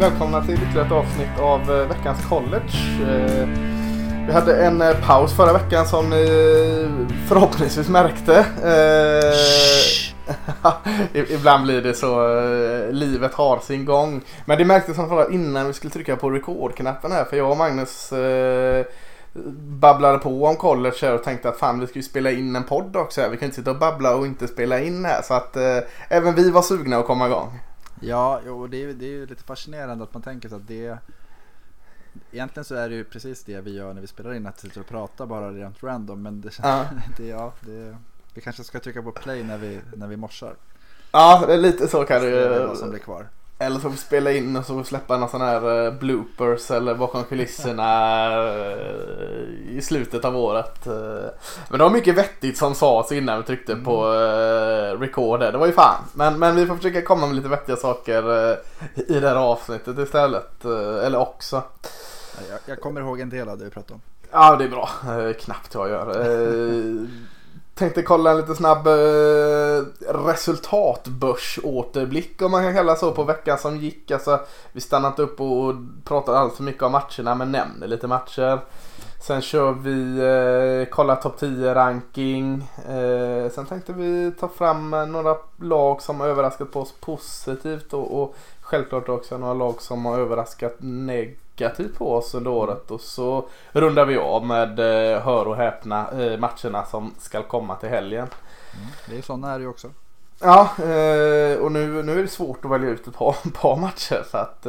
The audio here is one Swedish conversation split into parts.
Välkomna till ytterligare ett avsnitt av eh, veckans college. Eh, vi hade en eh, paus förra veckan som ni förhoppningsvis märkte. Ibland blir det så, livet har sin gång. Men det märktes innan vi skulle trycka på rekordknappen här för jag och Magnus babblade på om college här och tänkte att fan vi ska ju spela in en podd också här. Vi kan inte sitta och babbla och inte spela in här. Så att eh, även vi var sugna att komma igång. Ja, jo, det är, det är ju lite fascinerande att man tänker sig att det Egentligen så är det ju precis det vi gör när vi spelar in, att sitta och prata bara rent random. Men det, Ja. det, ja, det, vi kanske ska trycka på play när vi, när vi morsar. Ja, lite så kan Det det är ju. vad som blir kvar. Eller så får vi spela in och så släppa någon sån här eh, bloopers eller bakom kulisserna eh, i slutet av året. eh. Men det var mycket vettigt som sades innan vi tryckte på uh, record. Det var ju fan. Men, men vi får försöka komma med lite vettiga saker i det här avsnittet istället. eller också. Jag, jag kommer ihåg en del av det vi pratade om. Ja, det är bra. Knappt jag gör. Tänkte kolla en lite snabb eh, resultatbörsåterblick om man kan kalla så på veckan som gick. Alltså, vi stannat inte upp och pratade allt för mycket om matcherna men nämner lite matcher. Sen kör vi eh, kolla topp 10 ranking. Eh, sen tänkte vi ta fram några lag som har överraskat på oss positivt och, och självklart också några lag som har överraskat negativt på oss under året. Och så rundar vi av med, eh, hör och häpna, eh, matcherna som ska komma till helgen. Mm. Det är sådana här ju också. Ja, eh, och nu, nu är det svårt att välja ut ett par, par matcher så att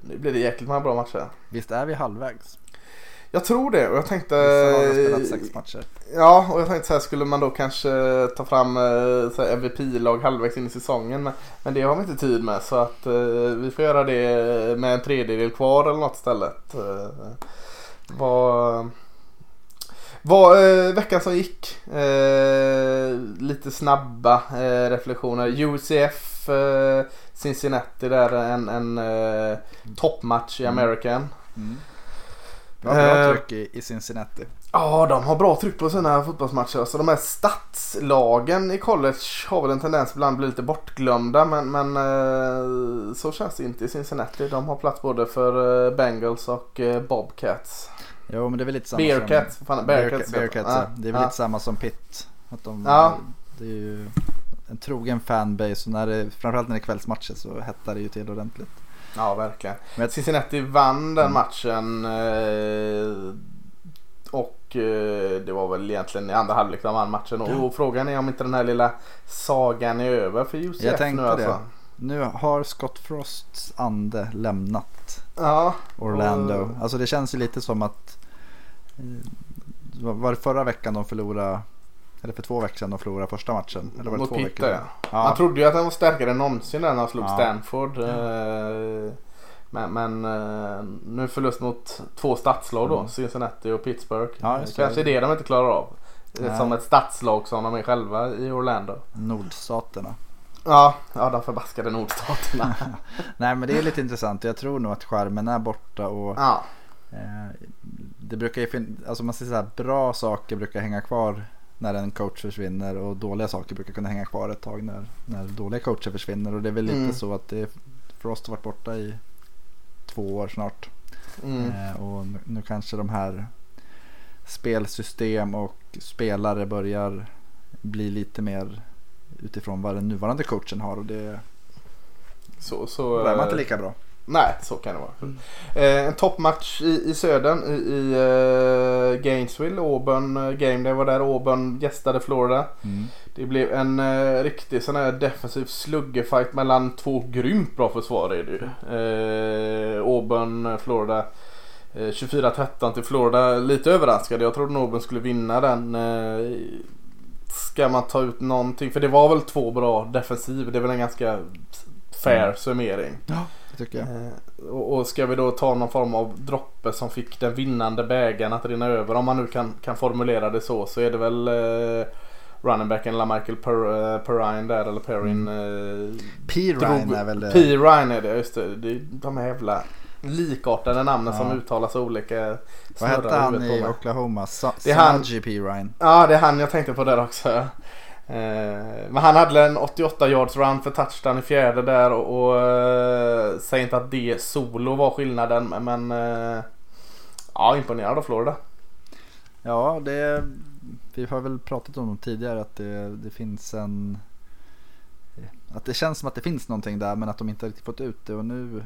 nu blir det jäkligt många bra matcher. Visst är vi halvvägs? Jag tror det och jag tänkte... Vissa har spelat sex matcher. Ja, och jag tänkte så här skulle man då kanske ta fram eh, MVP-lag halvvägs in i säsongen. Men, men det har vi inte tid med så att eh, vi får göra det med en tredjedel kvar eller något istället. Eh, vad, vad eh, veckan som gick. Eh, lite snabba eh, reflektioner. UCF Cincinnati där en, en toppmatch i Mm. American. Mm. Bra, bra Eh, tryck i, i Cincinnati. Ja, de har bra tryck på sina fotbollsmatcher. Alltså de här stadslagen i college har väl en tendens ibland att bli lite bortglömda. Men, men eh, så känns det inte i Cincinnati. De har plats både för eh, Bengals och Bobcats. Jo men det är väl lite samma Bearcats. som... Fan, Bearcats, Bearcats, ja. Det är väl Ja. lite samma som Pitt. Att de, Ja. Det är ju en trogen fanbase och när det, framförallt när det är kvällsmatcher så hettar det ju till ordentligt. Ja, verkligen. Men- Cincinnati vann den Mm. matchen. Eh, och eh, det var väl egentligen i andra halvlek de vann matchen. Och, frågan är om inte den här lilla sagan är över för UCF Jag tänkte nu alltså. det. Nu har Scott Frosts ande lämnat Ja, Orlando. Och- Alltså det känns ju lite som att eh, var det förra veckan de förlorade eller för två veckor sedan de förlorade första matchen? Eller var det Mot två Pitt, veckor sedan? ja. Man trodde ju att han var starkare än någonsin när han slog Ja. Stanford. eh, Men, men eh, nu förlust mot två stadslag då. Mm. Cincinnati och Pittsburgh. Ja, det. Kanske är det de inte klarar av. Nej. Som ett stadslag som de är själva i Orlando. Nordstaterna. Ja, ja de förbaskade nordstaterna. Nej men det är lite intressant. Jag tror nog att skärmen är borta och ja. eh, det brukar ju fin- alltså man säger så här, bra saker brukar hänga kvar när en coach försvinner och dåliga saker brukar kunna hänga kvar ett tag när, när dåliga coacher försvinner och det är väl lite Mm. så att det Frost har varit borta i två år snart. Mm. Eh, och nu, nu kanske de här spelsystem och spelare börjar bli lite mer utifrån vad den nuvarande coachen har och det Så, så, är man eh, inte lika bra. Nej, så kan det vara. Mm. Eh, en toppmatch i, i södern i, i eh, Gainesville. Auburn eh, Game Day var där. Auburn gästade Florida. Mm. Det blev en eh, riktig sån här defensiv sluggerfight mellan två grymt bra försvar är det ju. Auburn, Florida. Eh, 24-13 till Florida. Lite överraskad. Jag trodde Auburn skulle vinna den. Ska man ta ut någonting? För det var väl två bra defensiv. Det är väl en ganska fair Mm. summering. Ja, det tycker jag. Eh, och, och ska vi då ta någon form av droppe som fick den vinnande bägaren att rinna över. Om man nu kan, kan formulera det så. Så är det väl eh, running backen LaMichael per, eh, Perrine där. Eller Perrin. Eh, P. Ryan drog- är väl det. P. Ryan är det. Just det. det är de här jävla likartade namnen Ja. som uttalas olika. Vad hette han i. Oklahoma? Sa- Det är han. P. Ryan. Ja, det är han jag tänkte på där också. Eh, men han hade en 88 yards run för touchdown i fjärde där och, och eh, säg inte att det solo var skillnaden men eh, ja imponerad av Florida. Ja, det, vi har väl pratat om det tidigare att det, det finns en att det känns som att det finns någonting där men att de inte riktigt fått ut det och nu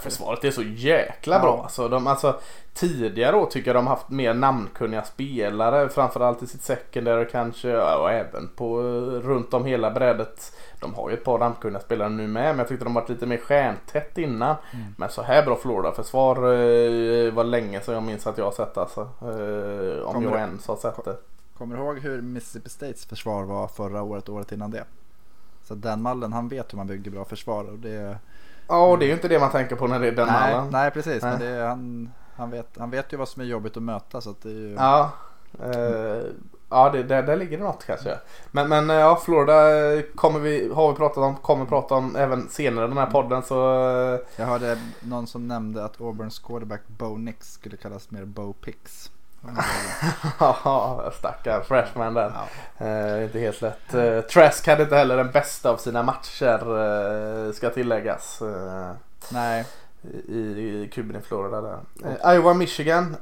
Försvaret är så jäkla bra. Ja. Alltså, de, alltså, tidigare år tycker jag de haft mer namnkunniga spelare. Framförallt i sitt secondary kanske och även på runt om hela brädet. De har ju ett par namnkunniga spelare nu med men jag tyckte de varit lite mer stjärntätt innan. Mm. Men så här bra Florida-försvar eh, var länge sedan jag minns att jag har sett alltså. Eh, om kommer jag ens har sett det. Kommer du ihåg hur Mississippi States försvar var förra året och året innan det? Så Dan Mullen han vet hur man bygger bra försvar och det Ja, och det är ju inte det man tänker på när det är den nej, mallen. Nej, precis. Nej. Men är, han, han, vet, han vet ju vad som är jobbigt att möta. Så att det är ju... Ja, eh, ja det, där, där ligger det något kanske. Men, men eh, ja, Florida kommer vi, har vi pratat om, kommer prata om även senare i den här podden. Så... Eh, Jag hörde någon som nämnde att Auburns quarterback Bo Nix skulle kallas mer Bo Pix. Ja, stackar freshman den. Ja. Uh, inte helt lätt. Uh, Trask hade inte heller den bästa av sina matcher uh, ska tilläggas. Uh, Nej. I, i kuben i Florida där. Uh, Iowa, Michigan.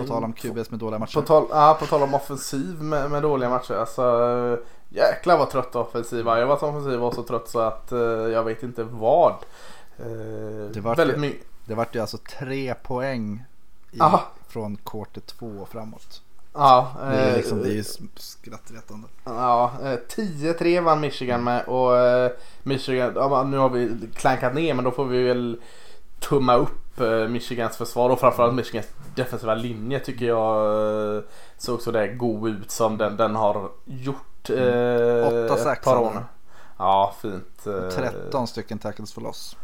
på tal om QBs med dåliga matcher. På tal, ja, på tal om offensiv med, med dåliga matcher. Alltså, jäklar vad trött offensiv Iowas offensiv var så trött så att jag vet inte vad. det var väldigt mycket. Det vart ju alltså tre poäng i, från quarter två och framåt. Ja, det är, liksom, det är ju skrattretande. Ja, 10-3 vann Michigan med och eh, Michigan, ja, nu har vi klankat ner men då får vi väl tumma upp eh, Michigans försvar och framförallt Michigans defensiva linje tycker jag eh, såg så där god ut som den, den har gjort eh, par år. Ja, fint. 13 stycken tackles för loss.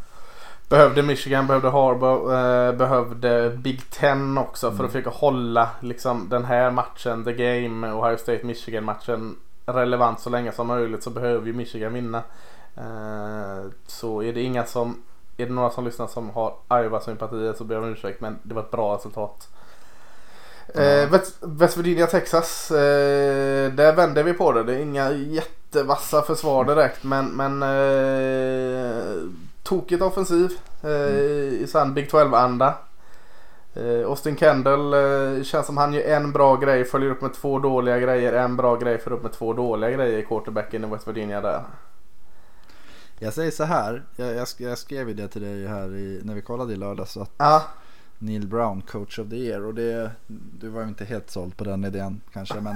Behövde Michigan, behövde Harbaugh, eh, behövde Big Ten också mm. för att mm. försöka hålla liksom, den här matchen, the game, Ohio State Michigan matchen relevant så länge som möjligt så behöver ju Michigan vinna. Eh, så är det inga som, är det några som lyssnar som har Iowa-sympatier så ber jag om ursäkt men det var ett bra resultat. Eh, West, Virginia, Texas. Eh, där vänder vi på det. Det är inga jättevassa försvar direkt men, men eh, tokigt offensiv eh, i sann Big 12-anda. Eh, Austin Kendall eh, känns som han gör en bra grej, följer upp med två dåliga grejer, en bra grej, följer upp med två dåliga grejer i quarterbacken i West Virginia där. Jag säger så här, jag, jag, jag skrev ju det till dig här i, när vi kollade i lördags att ah. Neil Brown, coach of the year och det, du var ju inte helt såld på den idén kanske men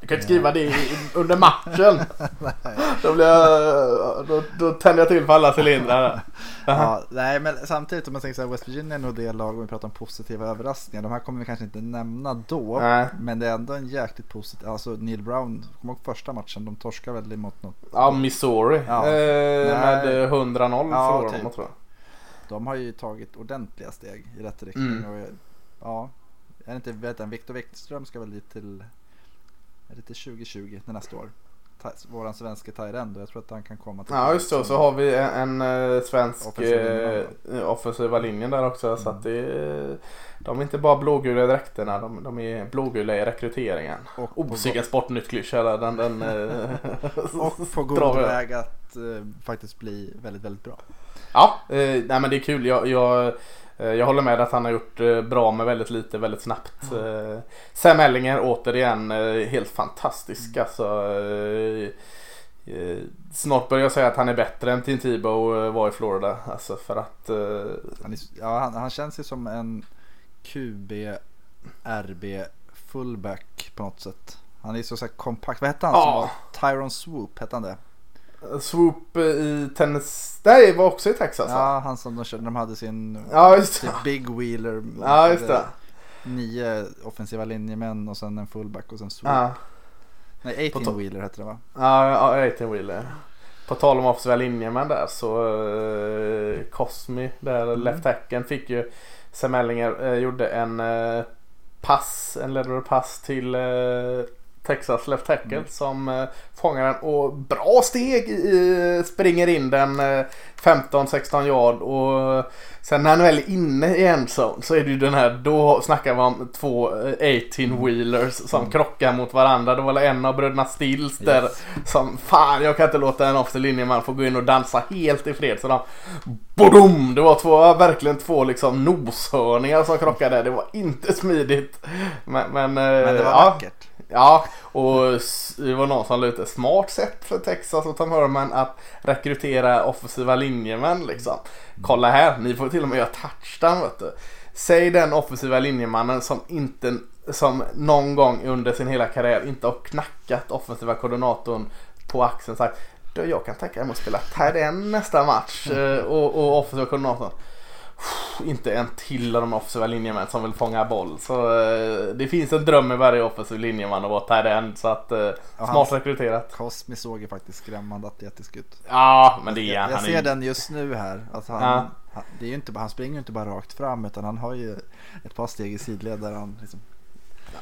du kan inte skriva det under matchen. då, blir jag, då, då tänder jag till på alla cylindrar. ja, nej, men samtidigt om man tänker så här, West Virginia är nog det lag om vi pratar om positiva överraskningar. De här kommer vi kanske inte nämna då. Nej. Men det är ändå en jäkligt positiv. Alltså Neil Brown, kommer ihåg första matchen? De torskar väl emot något. Ja, Missouri. Ja. Eh, med 100-0 ja, förlorade typ. tror jag. De har ju tagit ordentliga steg i rätt riktning. Mm. Och, ja, jag vet inte, vet en Viktor Wickström ska väl dit till är det till 2020 nästa år? Våran svenska Tyrend jag tror att han kan komma till Ja just det, så har vi en, en eh, svensk offensiva, eh, offensiva linjen där också. Mm. Så att det, de är inte bara blågula i dräkterna, de, de är blågula i rekryteringen. Och Osäker sportnytt klyscha den, den eh, Och på god väg att faktiskt bli väldigt, väldigt bra. Ja, eh, nej men det är kul. Jag, jag jag håller med att han har gjort eh, bra med väldigt lite, väldigt snabbt. Mm. Sam Ellinger återigen helt fantastisk. Mm. Alltså, snart börjar jag säga att han är bättre än Tim Tebow var i Florida. Alltså för att... Han, är, ja, han, han, känns ju som en QB, RB, fullback på något sätt. Han är så, så kompakt. Vad hette han? Ja. Som var Tyron Swoop, hette han det? Swoop i tennis. Nej, var också i Texas Ja, han som de körde. De hade sin ja, just det. Big Wheeler. Ja, just det. Nio offensiva linjemän och sen en fullback och sen Swoop. Ja. Nej, 18 Wheeler hette det va? Ja, 18 Wheeler. På tal om offensiva linjemän där så uh, Cosmi där mm. left tacken fick ju Sam Ellinger uh, gjorde en uh, pass, en ledare pass till Texas left tackle mm. som eh, fångar den och bra steg i, springer in den eh, 15-16 yard och sen när han väl är inne i endzone så är det ju den här, då snackar vi om två 18-wheelers eh, som mm. krockar mot varandra. Det var en av bröderna Stills där yes. som fan jag kan inte låta en offensiv linjeman få gå in och dansa helt i fred. Så de, bodom! Det var två, verkligen två liksom noshörningar som krockade. Det var inte smidigt. Men, men, men det var ja. vackert. Ja, och det var någon som lite smart sätt för Texas och Tom Herman att rekrytera offensiva linjemän liksom. Kolla här, ni får till och med göra touchdown vet du. Säg den offensiva linjemannen som inte som någon gång under sin hela karriär inte har knackat offensiva koordinatorn på axeln och sagt jag kan tänka mig att spela tight nästa match mm. och, och offensiva koordinatorn inte en till av de offensiva linjemän som vill fånga boll. Så eh, det finns en dröm i varje offensiv linjeman att vara tight. Så att eh, smart rekryterat. Cosmi såg ju faktiskt skrämmande atletisk ut. Ja, men det är Jag, jag ser är... den just nu här. Alltså han, ja. han, det är ju inte, han springer ju inte bara rakt fram utan han har ju ett par steg i sidled där han liksom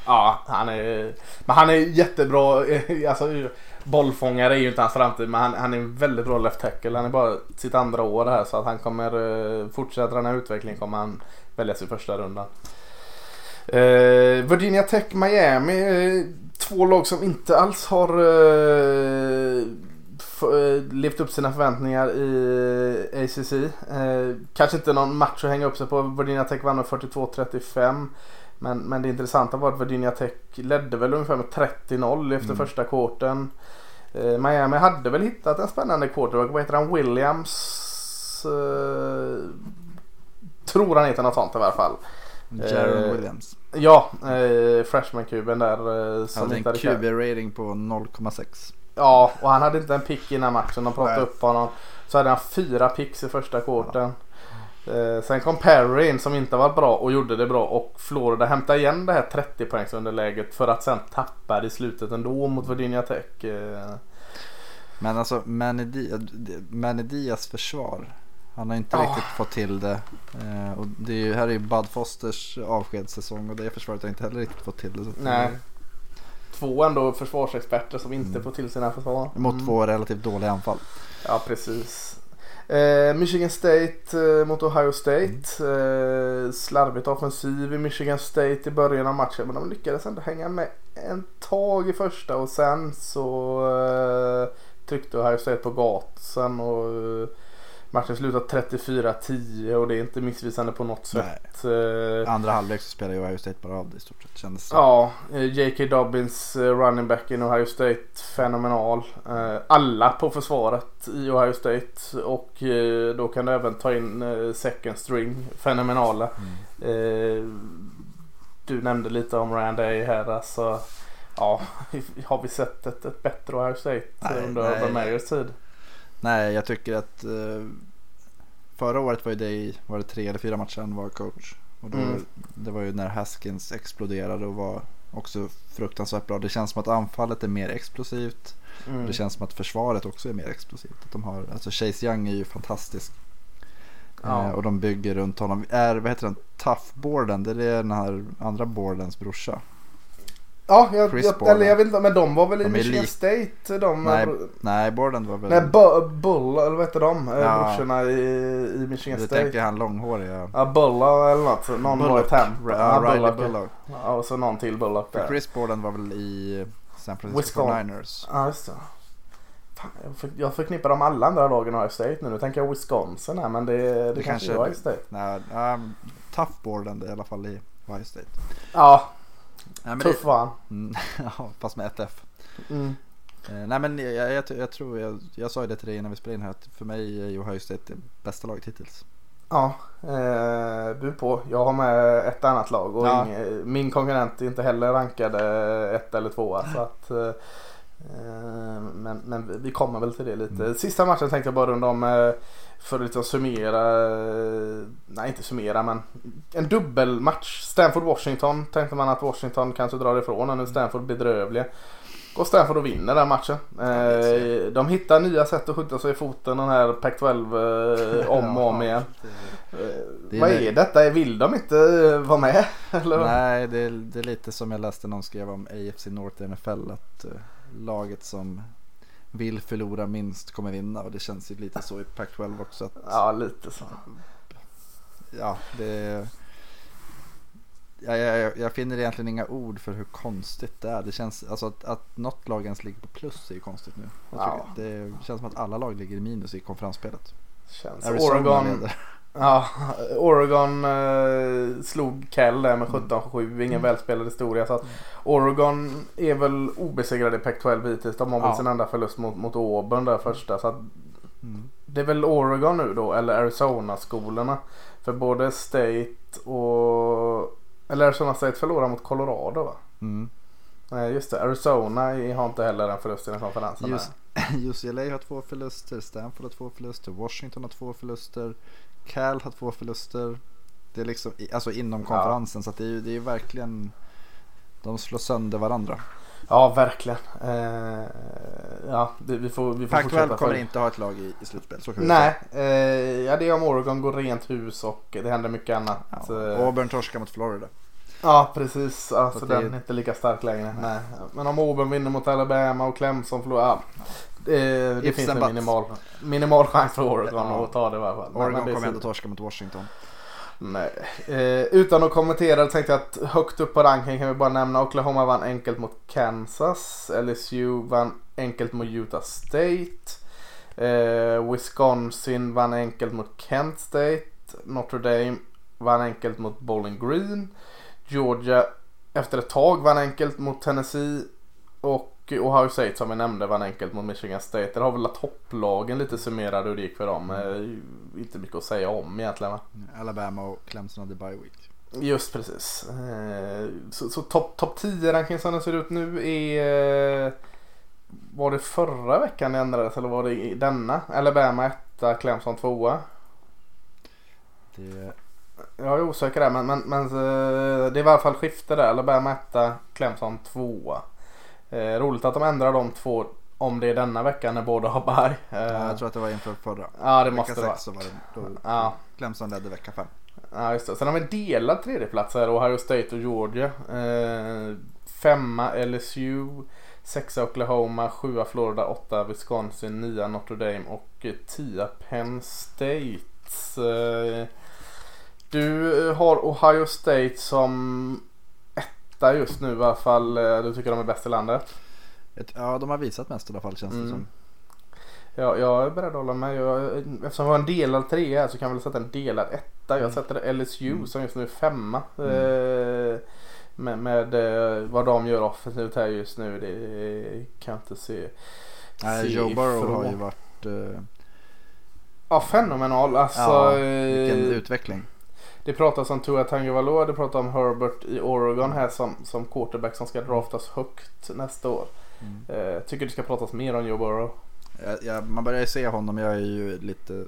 Ja, han är, men han är jättebra. Alltså, bollfångare är ju inte hans framtid men han, han är en väldigt bra left tackle. Han är bara sitt andra år här så att han kommer eh, fortsätta den här utvecklingen kommer han väljas i första rundan. Eh, Virginia Tech Miami. Eh, två lag som inte alls har eh, eh, levt upp sina förväntningar i eh, ACC. Eh, kanske inte någon match att hänga upp sig på. Virginia Tech vann med 42-35. Men, men det intressanta var att Virginia Tech ledde väl ungefär med 30-0 efter mm. första kvarten. Eh, Miami hade väl hittat en spännande quarterback. Vad heter han? Williams? Eh, tror han heter något sånt i alla fall. Jaron eh, Williams. Ja, eh, freshman-kuben där. Eh, som hade en QB-rating på 0,6. Ja, och han hade inte en pick innan matchen. De pratade Nej. upp honom. Så hade han fyra picks i första kvarten. Ja. Eh, sen kom Perry in som inte var bra och gjorde det bra och Florida hämtade igen det här 30 poängsunderläget för att sen tappa det i slutet ändå mot Virginia Tech. Eh. Men alltså Manny Diaz försvar. Han har inte oh. riktigt fått till det. Eh, och det är ju, här är ju Bud Fosters avskedssäsong och det försvaret har inte heller riktigt fått till det. Nej. Två ändå försvarsexperter som inte mm. får till sina försvar. Mot mm. två relativt dåliga anfall. Ja precis. Eh, Michigan State eh, mot Ohio State. Eh, slarvigt offensiv i Michigan State i början av matchen. Men de lyckades ändå hänga med en tag i första och sen så eh, tryckte Ohio State på gasen. Och, eh, Matchen slutar 34-10 och det är inte missvisande på något sätt. Eh, Andra halvlek så spelar ju Ohio State bara av det i stort sett. Kändes så. Ja, eh, J.K. Dobbins eh, running back in Ohio State fenomenal. Alla på försvaret i Ohio State och då kan du även ta in second string fenomenala. Mm. Du nämnde lite om Randy här alltså. Ja, har vi sett ett, ett bättre Ohio State nej, under Urban Meyers tid? Nej, jag tycker att eh, förra året var, det, var det tre eller fyra matcher han var coach. Och då, mm. Det var ju när Haskins exploderade och var också fruktansvärt bra. Det känns som att anfallet är mer explosivt. Mm. Det känns som att försvaret också är mer explosivt. Att de har, alltså Chase Young är ju fantastisk. Ja. Eh, och de bygger runt honom. Är, vad heter den? Toughboarden, det är den här andra boardens brorsa. Ja, jag, jag, eller jag vet inte, men de var väl i Michigan State? De, nej, nej, Borden var väl... Nej, Bull, eller vad heter de? Eh, ja. Brorsorna i, i Michigan du State. Du tänker han långhåriga? Ja, Bulla eller något. Någon Bullock. var i Tam. Ja, ja, Riley Bullock. Ja, och så någon till Bullock där. Chris Borden var väl i San Francisco Niners. Ja, just det. Fan, jag förknippar dem alla andra lagen i Ohio State nu. Nu tänker jag Wisconsin här men det, det, det kanske är Ohio State. Nej, um, tough Borden i alla fall i Ohio State. Ja, Nej, Tuff var han. Mm, ja, fast med ett F. Mm. Eh, nej men jag, jag, jag tror, jag, jag sa ju det till dig innan vi spelade in här att för mig är Ohio State det bästa laget hittills. Ja, eh, du på. Jag har med ett annat lag och ja. ing, min konkurrent är inte heller rankade ett eller två. Så att, eh, eh, men, men vi kommer väl till det lite. Mm. Sista matchen tänkte jag bara runda om. Eh, för att liksom summera, nej inte summera men en dubbelmatch. Stanford-Washington tänkte man att Washington kanske drar ifrån och nu Stanford bedrövliga. Går Stanford och vinner den matchen. Eh, de hittar nya sätt att skjuta sig i foten den här Pac-12 eh, om och om igen. Eh, Det är vad är detta? Vill de inte eh, vara med? Eller? Nej, det är, det är lite som jag läste någon skrev om AFC North NFL. Att eh, laget som vill förlora minst kommer vinna. Och det känns ju lite så i Pac-12 också. Att, Ja, lite så. ja, det jag, jag, jag finner egentligen inga ord för hur konstigt det är. Det känns, alltså att, att något lag ens ligger på plus är ju konstigt nu. Ja. Det känns som att alla lag ligger i minus i konferensspelet. Känns. Arizona Oregon, leder. Ja, Oregon eh, slog Kell där med 17-7. Ingen välspelad historia. Så att Oregon är väl obesegrade i Pac-12 hittills. De har väl Ja. sin enda förlust mot, mot Auburn där första. Så att Mm. det är väl Oregon nu då, eller Arizona-skolorna. För både State och... Eller Arizona State förlorar mot Colorado va? Mm. Nej just det, Arizona har inte heller en förlust i den konferensen. Just- UCLA har två förluster, Stanford har två förluster, Washington har två förluster, Cal har två förluster. Det är liksom, alltså inom Ja. konferensen så att det är ju det är verkligen de slår sönder varandra. Ja, verkligen. Eh, ja, det, vi får, vi får Pac-12 fortsätta kommer inte ha ett lag i, i slutspel. Så kan Nej, eh, ja det är om Oregon går rent hus och det händer mycket annat. säga. eh, Ja. Auburn torskar mot Florida. Ja precis, alltså, den är inte lika stark längre. Nej. Men om Auburn vinner mot Alabama och Clemson förlorar, ja. Det, det finns en minimal, minimal chans för Oregon Ja. att ta det i alla fall. Oregon kommer så- ändå torska mot Washington. Nej. Eh, utan att kommentera tänkte jag att högt upp på ranking kan vi bara nämna Oklahoma vann enkelt mot Kansas. LSU vann enkelt mot Utah State. Eh, Wisconsin vann enkelt mot Kent State. Notre Dame vann enkelt mot Bowling Green. Georgia efter ett tag vann enkelt mot Tennessee. Och Ohio State som vi nämnde vann enkelt mot Michigan State. Där har väl topplagen lite summerade hur det gick för dem. Eh, inte mycket att säga om egentligen va? Alabama och Clemson hade bye week. Just precis. Eh, Så, så topp top 10 ranking som den ser ut nu är... eh, Var det förra veckan det ändrades eller var det denna? Alabama 1, Clemson 2. Det, Jag är osäker där men, men, men eh, det är i alla fall skifte där. Alabama 1, Clemson 2. Eh, roligt att de ändrar de två om det är denna vecka när båda har bye. Eh, ja, jag tror att det var inför förra. ja det vecka måste det vara. så var det då Ja. Clemson ledde vecka fem. Ja just det. Sen har vi delad tredjeplats här. Ohio State och Georgia. Eh, femma LSU. Sexa Oklahoma. Sjua Florida. Åtta Wisconsin. Nia Notre Dame. Och eh, tia Penn State. Eh, du har Ohio State som etta just nu i alla fall. Eh, Du tycker de är bäst i landet. Ja, de har visat mest i alla fall känns det Mm. som. Ja, jag är beredd att hålla med. Jag, eftersom vi har en delad trea här så kan vi väl sätta en delad etta. Jag Mm. sätter LSU Mm. som just nu är femma. Mm. Eh, med med eh, vad de gör offensivt här just nu. Det kan jag inte se. Nej, se Joe Burrow har ju varit... eh, Ja, fenomenal. Alltså, ja, eh, vilken utveckling. Det pratas om Tua Tagovailoa. Det pratas om Herbert i Oregon här som, som quarterback som ska draftas högt nästa år. Mm. Eh, tycker det ska pratas mer om Joe Burrow. Jag, jag, man börjar ju se honom, jag är ju lite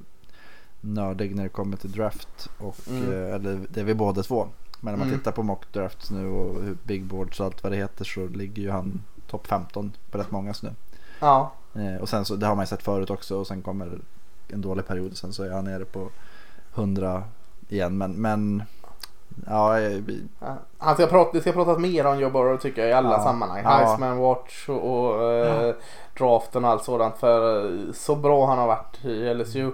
nördig när det kommer till draft. Och, Mm. eh, eller det är vi båda två. Men när man Mm. tittar på mock drafts nu och big boards och allt vad det heter så ligger ju han topp 15 på rätt många nu. Ja, Eh, och sen så, det har man ju sett förut också och sen kommer en dålig period sen så är han nere på 100 igen. Men, men ja, vi- Ja, Han ska prata, det ska pratas mer om Joe Burrow tycker jag i alla Ja. sammanhang. Ja. Heisman Watch och, och eh, draften och allt sådant. För eh, så bra han har varit i LSU.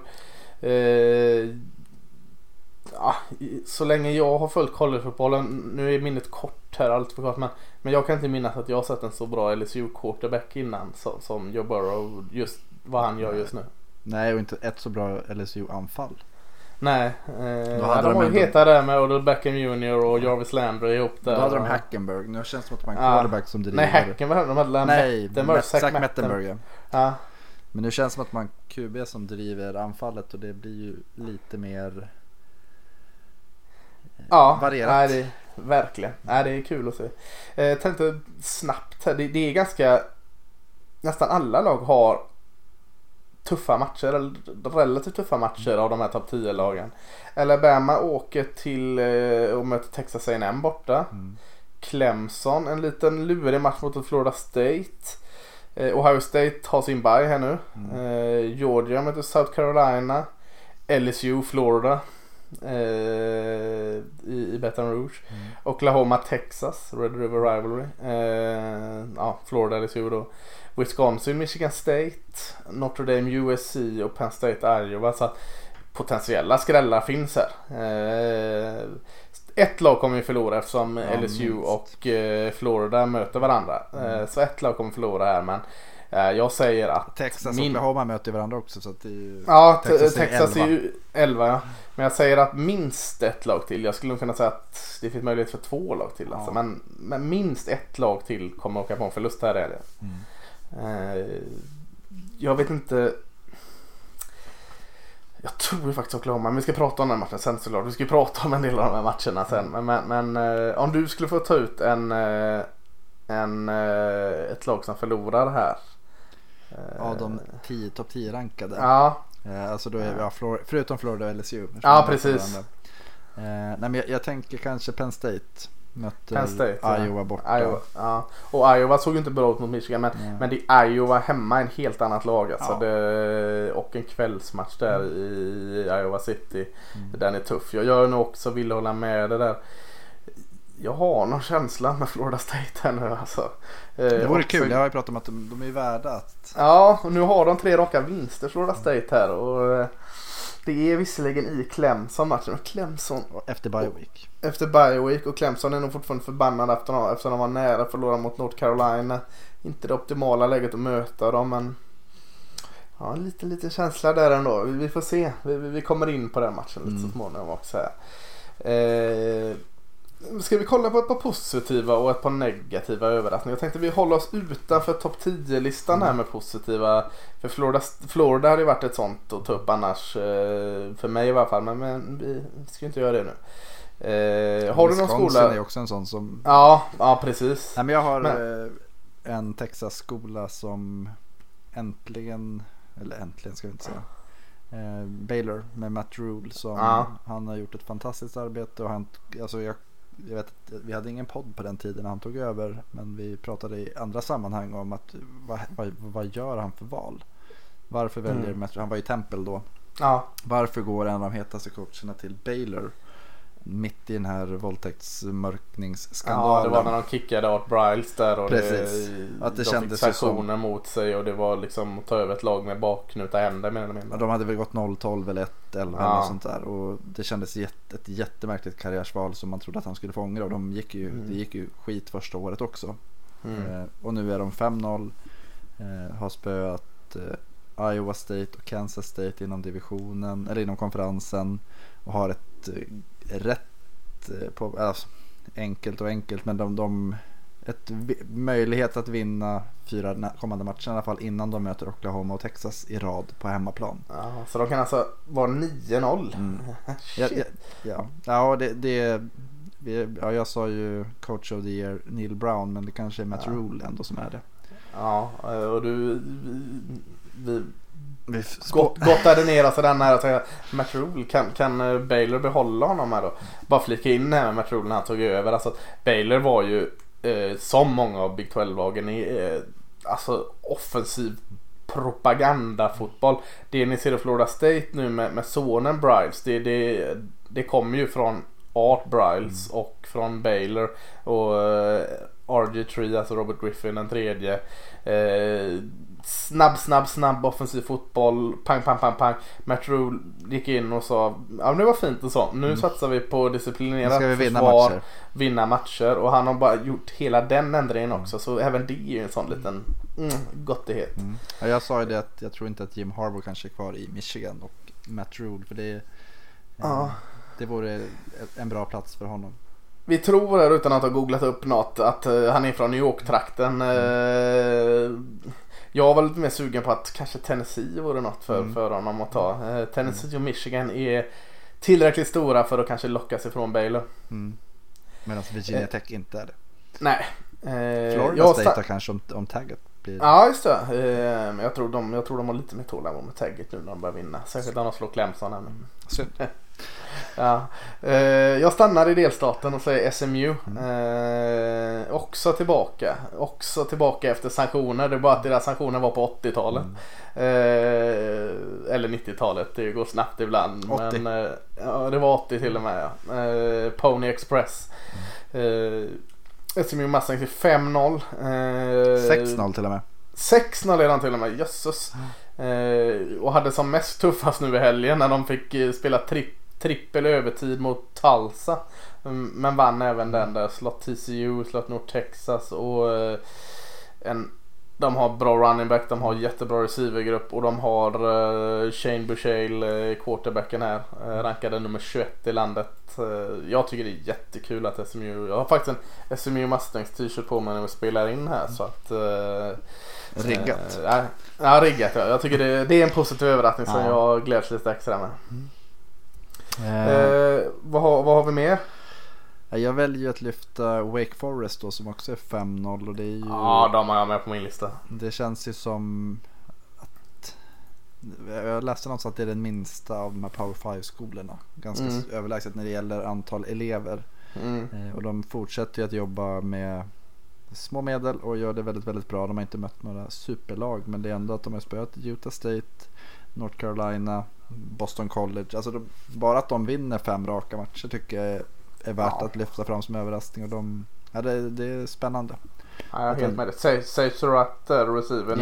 Eh, ja, så länge jag har följt collegefotbollen, nu är minnet kort här allt för kort men, men jag kan inte minnas att jag har sett en så bra LSU quarterback innan som, som Joe Burrow just vad han gör just nu. nej och inte ett så bra LSU-anfall. Nej, eh, hade ja, de de var ju heta där med Odell Beckham Jr och Jarvis Landry ihop där. Då hade de Hackenberg. Nu känns det som att man har en quarterback som driver. Nej, Hacken behövde de. hade Nej, Mettenberg, Zach Zach Mettenberg. ja. Ja. Men nu känns det som att man QB som driver anfallet och det blir ju lite mer Ja, varierat. Nej, det, verkligen. Nej, det är kul att se. Eh, Jag tänkte snabbt här. Det, det är ganska... Nästan alla lag har tuffa matcher, eller relativt tuffa matcher av de här topp 10-lagen. Alabama åker till eh, och möter Texas A&M borta. Mm. Clemson, en liten lurig match mot Florida State. Eh, Ohio State har sin bye här nu. Mm. Eh, Georgia möter South Carolina. LSU, Florida. eh, i, i Baton Rouge. Mm. Oklahoma, Texas, Red River Rivalry. Eh, ja, Florida LSU då. Wisconsin, Michigan State, Notre Dame, USC och Penn State, Iowa. Så att potentiella skrällar finns här. Eh, ett lag kommer ju förlora eftersom ja, LSU minst. och eh, Florida möter varandra. Mm. Eh, så ett lag kommer förlora här men jag säger att Texas och min... Oklahoma möter varandra också så att ju... Ja, Texas, Texas är, ju 11 ja. Men jag säger att minst ett lag till. Jag skulle nog kunna säga att det finns möjlighet för två lag till. Alltså. Ja. Men, men, minst ett lag till kommer åka på en förlust här är det. Mm. Jag vet inte jag tror faktiskt Oklahoma, men vi ska prata om den matchen sen såklart. Vi ska ju prata om en del av de här matcherna sen. Men, men, eh, om du skulle få ta ut en, eh, en, eh, ett lag som förlorar här. Av de tio, topp 10 rankade? Ja. Alltså då är vi, ja, förutom Florida och LSU. Ja, precis. nej, men jag, jag tänker kanske Penn State. Penn State, Iowa ja. borta. Iowa, ja. Och Iowa såg ju inte bra ut mot Michigan men, mm. men det är Iowa hemma en helt annat lag alltså. Ja. Det, och en kvällsmatch där mm. i Iowa City. Mm. Den är tuff. Jag gör nog också vill hålla med det där. Jag har någon känsla med Florida State här nu alltså. Det vore kul, jag har ju pratat om att de, de är värda att... Ja, och nu har de tre raka vinster Florida State här. Och eh, det är visserligen i Clemson matchen. Clemson. Efter Bioweek. Efter Bioweek och Clemson är nog fortfarande förbannad efter eftersom de var nära att förlora mot North Carolina. Inte det optimala läget att möta dem men Ja, lite, lite känsla där ändå. Vi, vi får se. Vi, vi, kommer in på den matchen lite mm. så småningom också. Här. Eh, Ska vi kolla på ett par positiva och ett par negativa överraskningar? Jag tänkte vi håller oss utanför topp 10-listan här med positiva. För Florida, Florida hade ju varit ett sånt att ta upp annars. Eh, för mig i alla fall. Men, men vi ska inte göra det nu. Eh, har du någon skola? är också en sån som... Ja, ja precis. Nej, men jag har men... Eh, en Texas-skola som äntligen, eller äntligen ska vi inte säga. Eh, Baylor med Matt Rule som ja. han har gjort ett fantastiskt arbete och han, alltså jag jag vet att vi hade ingen podd på den tiden när han tog över. Men vi pratade i andra sammanhang om att vad, vad, vad gör han för val? Varför väljer mm. han var i Tempel då. Ja. Varför går en av de hetaste coacherna till Baylor? Mitt i den här våldtäktsmörkningsskandalen. Ja, det var när de kickade Art Briles där och Precis. Det, att det de kändes fick sanktioner som... mot sig och det var liksom att ta över ett lag med bakknutna händer mer eller mindre. Ja, de hade väl gått 0-12 eller 1-11 ja. eller sånt där och det kändes jätte, ett jättemärkligt karriärsval som man trodde att han skulle få ångra och de gick ju, mm. det gick ju skit första året också. Mm. Eh, och nu är de 5-0, eh, har spöat eh, Iowa State och Kansas State inom divisionen eller inom konferensen och har ett eh, rätt eh, på, alltså, enkelt och enkelt men de, de ett möjlighet att vinna fyra kommande matcher i alla fall innan de möter Oklahoma och Texas i rad på hemmaplan. Ja, så de kan alltså vara 9-0? Mm. ja, ja, ja, ja, det, det ja, jag sa ju coach of the year Neil Brown men det kanske är Matt ja. Rule ändå som är det. Ja, och du vi, Gott, gottade ner oss den här och säga Matt Rule, kan, kan eh, Baylor behålla honom här då? Bara flika in här med Matt Rule när han tog över. Alltså, Baylor var ju eh, som många av Big 12-lagen i eh, alltså offensiv propagandafotboll. Det ni ser i Florida State nu med, med sonen Briles det, det, det kommer ju från Art Briles mm. och från Baylor och eh, RG3, alltså Robert Griffin den tredje. Eh, snabb, snabb, snabb offensiv fotboll. Pang, pang, pang, pang. Matt Rule gick in och sa ja men det var fint och så. Nu mm. satsar vi på disciplinerat vi vinna försvar, matcher. vinna matcher. Och han har bara gjort hela den ändringen mm. också. Så även det är ju en sån liten mm, gottighet. Mm. Ja, jag sa ju det att jag tror inte att Jim Harbour kanske är kvar i Michigan och Matt Rule. För det, ja. det vore en bra plats för honom. Vi tror här utan att ha googlat upp något att uh, han är från New York-trakten. Uh, jag var lite mer sugen på att kanske Tennessee vore något för, mm. för honom att ta. Uh, Tennessee och Michigan är tillräckligt stora för att kanske lockas ifrån Baylor. Mm. Medan Virginia Tech inte är det. Nej. Florida State kanske om, om tagget blir... Ja just det. Men jag tror de, jag tror de har lite mer tålamod med tagget nu när de börjar vinna. Särskilt när de slår Clemson. Synd. Ja. Eh, jag stannar i delstaten och säger SMU. Eh, också tillbaka. Också tillbaka efter sanktioner. Det är bara att deras sanktioner var på 80-talet. Mm. Eh, eller 90-talet. Det går snabbt ibland. 80. Men, ja, det var 80 till och med. Ja. Pony Express. Eh, SMU Mustangs är 5-0. Eh, 6-0 till och med. 6-0 redan till och med, jösses. Eh, och hade som mest tuffast nu i helgen när de fick spela tri- trippel övertid mot Tulsa. Mm, men vann även den där, slått TCU, slått North Texas och eh, en, de har bra running back, de har jättebra receivergrupp och de har eh, Shane Bushale, eh, quarterbacken här, rankade nummer 21 i landet. Jag tycker det är jättekul att SMU, jag har faktiskt en SMU Mustangs t-shirt på mig när vi spelar in här så att Riggat. Eh, ja, ja, riggat ja. Jag tycker det, det är en positiv överraskning som Ja. jag gläds lite extra med. Eh, Eh, vad, har, vad har vi mer? jag väljer att lyfta Wake Forest då som också är 5-0 och det är ju Ja, de har jag med på min lista. Det känns ju som att jag läste någonstans att det är den minsta av de här Power 5-skolorna. Ganska Mm. överlägset när det gäller antal elever. Mm. Eh, Och de fortsätter ju att jobba med små medel och gör det väldigt, väldigt bra. De har inte mött några superlag men det är ändå att de har spöat Utah State, North Carolina, Boston College. Alltså de, bara att de vinner fem raka matcher tycker jag är, är värt Ja. att lyfta fram som överraskning. Och de, ja, det, det är spännande. Ja, jag är helt med dig. Say Surratt är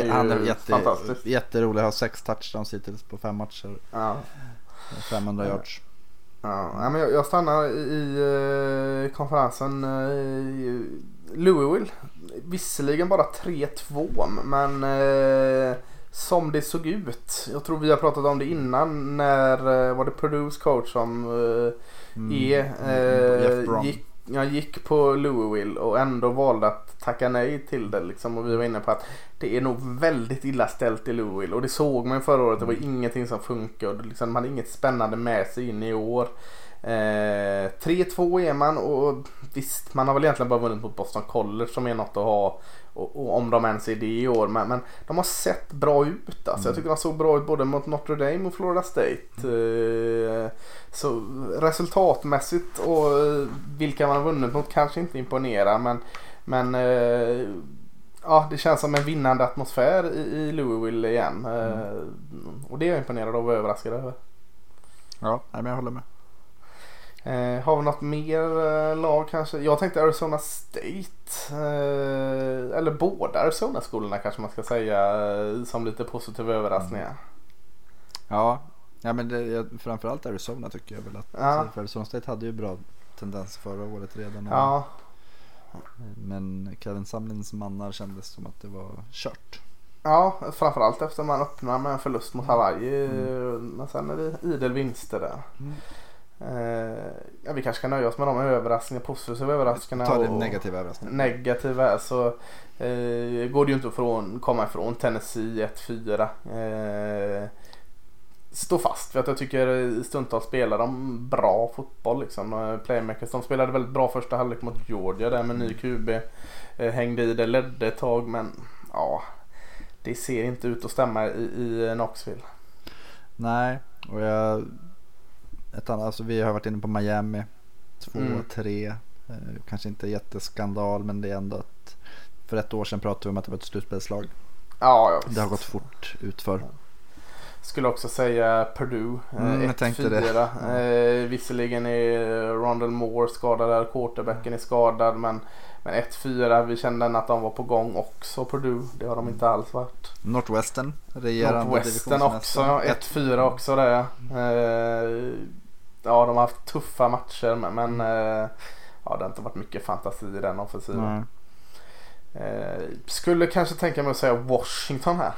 Ja, är ju jätte, fantastisk. jätterolig. Har sex touchdowns hittills på fem matcher. Ja. 500 yards. Ja, men jag, jag stannar i, i eh, konferensen eh, i Louisville. Visserligen bara 3-2 men eh, som det såg ut. Jag tror vi har pratat om det innan när eh, var det Purdues coach som eh, Mm. är, Jeff eh, Brom. gick, jag gick på Louisville och ändå valde att tacka nej till det. Liksom. Och vi var inne på att det är nog väldigt illa ställt i Louisville. Och det såg man förra året. Det var ingenting som funkade. Liksom, man hade inget spännande med sig in i år. Eh, 3-2 är man och visst man har väl egentligen bara vunnit mot Boston College som är något att ha. Och, och om de ens är det i år. Men, men de har sett bra ut. Alltså. Jag tycker de såg bra ut både mot Notre Dame och Florida State. Eh, så resultatmässigt och eh, vilka man har vunnit mot kanske inte imponerar. Men, men eh, ja, det känns som en vinnande atmosfär i, i Louisville igen. Eh, och det är jag imponerad av och överraskad över. Ja, men jag håller med. Eh, har vi något mer eh, lag kanske? Jag tänkte Arizona State. Eh, eller båda Arizona-skolorna kanske man ska säga. Eh, som lite positiva överraskningar. Ja, ja men det, framförallt Arizona tycker jag väl att. Ja. Arizona State hade ju bra tendens förra året redan. Ja, Men Kevin Samlins mannar kändes som att det var kört. ja, framförallt efter man öppnar med en förlust mot Hawaii. eh, Men sen är det idel vinster där. Mm. Eh, ja, vi kanske kan nöja oss med de överraskningar, positiva överraskningarna. Ta det negativa överraskningen. negativa så eh, går det ju inte att från, komma ifrån Tennessee 1-4. Eh, stå fast för att jag tycker stundtals spelar de bra fotboll liksom. Playmakers, de spelade väldigt bra första halvlek mot Georgia där med ny QB. Eh, hängde i det, ledde ett tag men ja. Det ser inte ut att stämma i, i Knoxville. Nej, och jag... Ett annat, alltså vi har varit inne på Miami. Två, Mm. tre. Eh, kanske inte jätteskandal men det är ändå att för ett år sedan pratade vi om att det var ett slutspelslag. Ja, ja Det har gått fort utför. Skulle också säga Purdue. eh, Mm, jag tänkte det. 1-4. Eh, visserligen är Rondell Moore skadad där. Quarterbacken är skadad. Men, men 1-4. Vi kände att de var på gång också Purdue. Det har de inte alls varit. Northwestern, regerande Northwestern också. ja. 1-4 också där. Eh, ja, de har haft tuffa matcher. Men, men eh, ja, det har inte varit mycket fantasi i den offensiven. Eh, skulle kanske tänka mig att säga Washington här.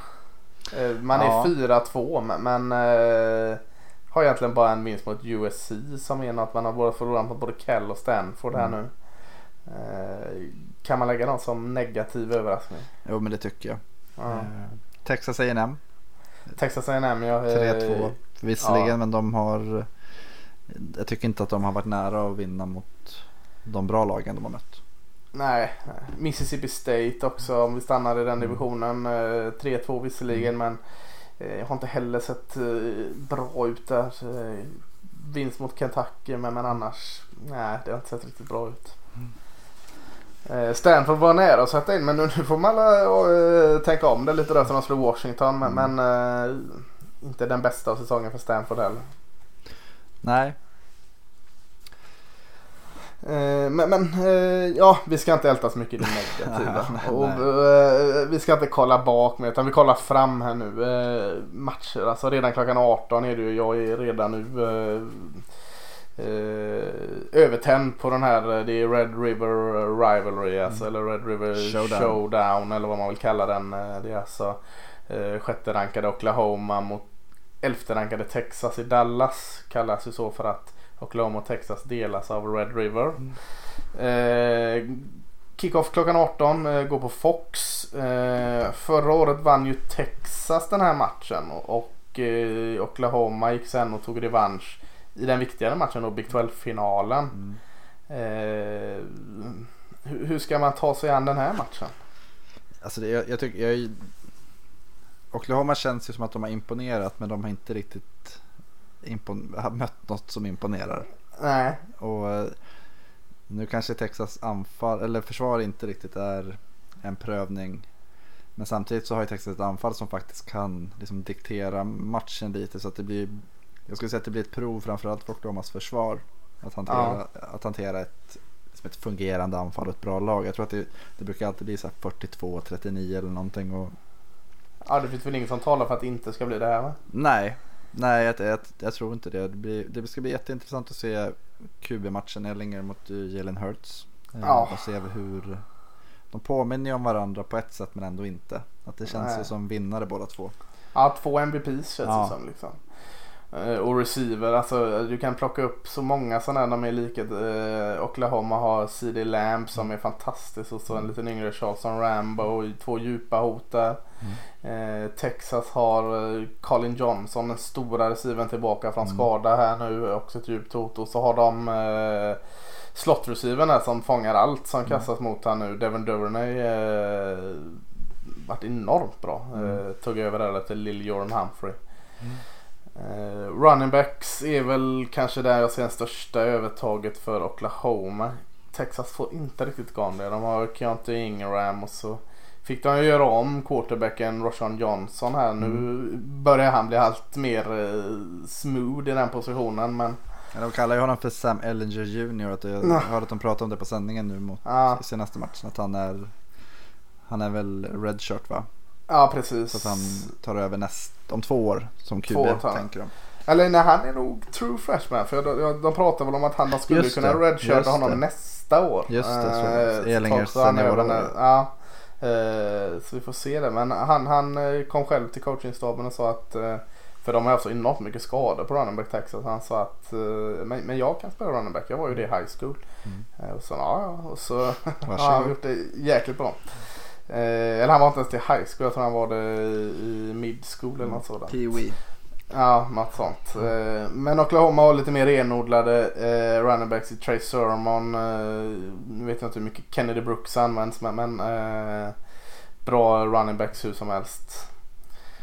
Eh, man är Ja. 4-2 men, men eh, har egentligen bara en vinst mot USC som är något man har både förlorat mot både Cal och Stanford här Mm. nu. Eh, kan man lägga någon som negativ överraskning? Jo men det tycker jag. Ja. Texas A&M Texas A&M jag, eh, 3-2 visserligen ja. men de har Jag tycker inte att de har varit nära att vinna mot de bra lagen de har mött. Nej. Mississippi State också om vi stannar i den divisionen. Eh, 3-2 visserligen men eh, jag har inte heller sett eh, bra ut där. Eh, vinst mot Kentucky men, men annars nej det har inte sett riktigt bra ut. Eh, Stanford var nära att sätta in men nu får man uh, tänka om det lite där som de slog Washington men, Mm. men inte den bästa av säsongen för Stanford heller. Nej, Eh, Men, men eh, ja, vi ska inte älta så mycket i det negativa. Och, eh, vi ska inte kolla bak med utan vi kollar fram här nu. Matcher, alltså redan klockan 18 är det ju. Jag är redan nu övertänd på den här. Det är Red River Rivalry alltså. Eller Red River Showdown. Showdown. eller vad man vill kalla den. Det är alltså sjätte rankade Oklahoma mot elfte rankade Texas i Dallas. Kallas ju så för att Oklahoma och Texas delas av Red River. Eh, Kickoff klockan 18, eh, går på Fox. Eh, förra året vann ju Texas den här matchen och, och eh, Oklahoma gick sen och tog revansch i den viktigare matchen då, Big 12-finalen. Mm. Eh, hur, hur ska man ta sig an den här matchen? Alltså det, jag, jag tycker, jag, Oklahoma känns ju som att de har imponerat men de har inte riktigt har mött något som imponerar. Nej, Och eh, nu kanske Texas anfall, eller försvar inte riktigt är en prövning. Men samtidigt så har ju Texas ett anfall som faktiskt kan liksom diktera matchen lite så att det blir Jag skulle säga att det blir ett prov framförallt för Oklahomas försvar. Att hantera, att hantera ett, liksom ett fungerande anfall och ett bra lag. Jag tror att det, det brukar alltid bli så här 42-39 eller någonting. Och, ja, det finns väl inget som talar för att det inte ska bli det här va? nej, nej jag, jag, jag tror inte det. Det, blir, det ska bli jätteintressant att se QB-matchen Ellinger mot Jalen Hurts. Eh, Ja. Och se hur de påminner om varandra på ett sätt men ändå inte. Att det känns Nej. ju som vinnare båda två. Ja, två MVPs känns Ja. det som liksom. Eh, Och receiver, alltså du kan plocka upp så många sådana här, de är lika. Eh, Oklahoma har CD Lamb som är fantastisk och så en liten yngre Charleston Rambo och två djupa hot där. Eh, Texas har Colin Johnson, den stora receivern tillbaka från Mm. skada här nu, också ett djupt hot. Och så har de eh, slot receivern där som fångar allt som kastas mot han nu. Devin Duvernay eh, varit enormt bra. Mm. Eh, tog över där efter Lil Jordan Humphrey. Eh, running backs är väl kanske där jag ser det största övertaget för Oklahoma. Texas får inte riktigt igång det. De har Keontae Ingram och så fick de göra om quarterbacken Roshan Johnson här. Nu börjar han bli allt mer eh, smooth i den positionen men Ja, De kallar ju honom för Sam Ellinger Jr. Att jag Nej. hörde att de pratade om det på sändningen nu mot ja, senaste matchen. Att han är, han är väl redshirt va? Ja precis. Så att han tar över näst, om två år som QB år tänker de. Eller nej han är nog true freshman för de, de pratar väl om att han skulle Just kunna det, redshirta honom det. nästa år. Just det, så. Eh, Elingers så han seniorår. Ja. Eh, så vi får se det. Men han, han eh, kom själv till coachingstaben och sa att eh, för de har haft så enormt mycket skador på running back Texas. Han sa att eh, men, men jag kan spela running back. Jag var ju det i high school. Mm. Eh, och så ja. Och så har han gjort det jäkligt bra. Eh, eller han var inte ens till high school. Jag tror han var det i mid school eller något sådant. Pee-wee. Ja, något sånt. Eh, Men Oklahoma har lite mer renodlade eh, running backs i Trey Sermon. Eh, nu vet jag inte hur mycket Kennedy Brooks används men, men eh, bra running backs hur som helst.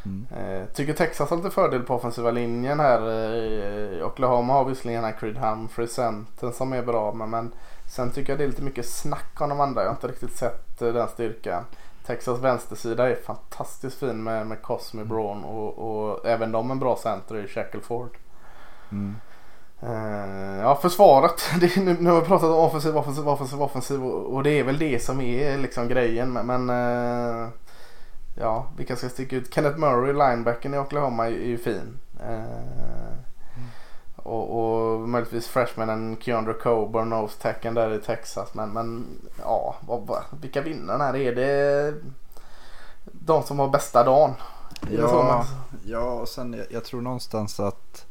Mm. Eh, tycker Texas har lite fördel på offensiva linjen här. Eh, Oklahoma har visserligen den här Creed Humphrey centern som är bra men, men sen tycker jag det är lite mycket snack om de andra. Jag har inte riktigt sett eh, den styrkan. Texas vänstersida är fantastiskt fin med, med Cosme Braun och, och även de en bra center i Shackleford. Mm. Eh, ja försvaret. Det nu, nu har vi pratat om offensiv, offensiv, offensiv, offensiv och, och det är väl det som är liksom grejen. Men, men eh, ja, vilka ska sticka ut? Kenneth Murray, linebacken i Oklahoma är, är ju fin. Eh, och, och möjligtvis freshmanen Keandre Coburn, nose tacken där i Texas. Men, men ja, vad, vilka vinner den här? Är det de som har bästa dagen? Är så Ja, ja, och sen jag, jag tror någonstans att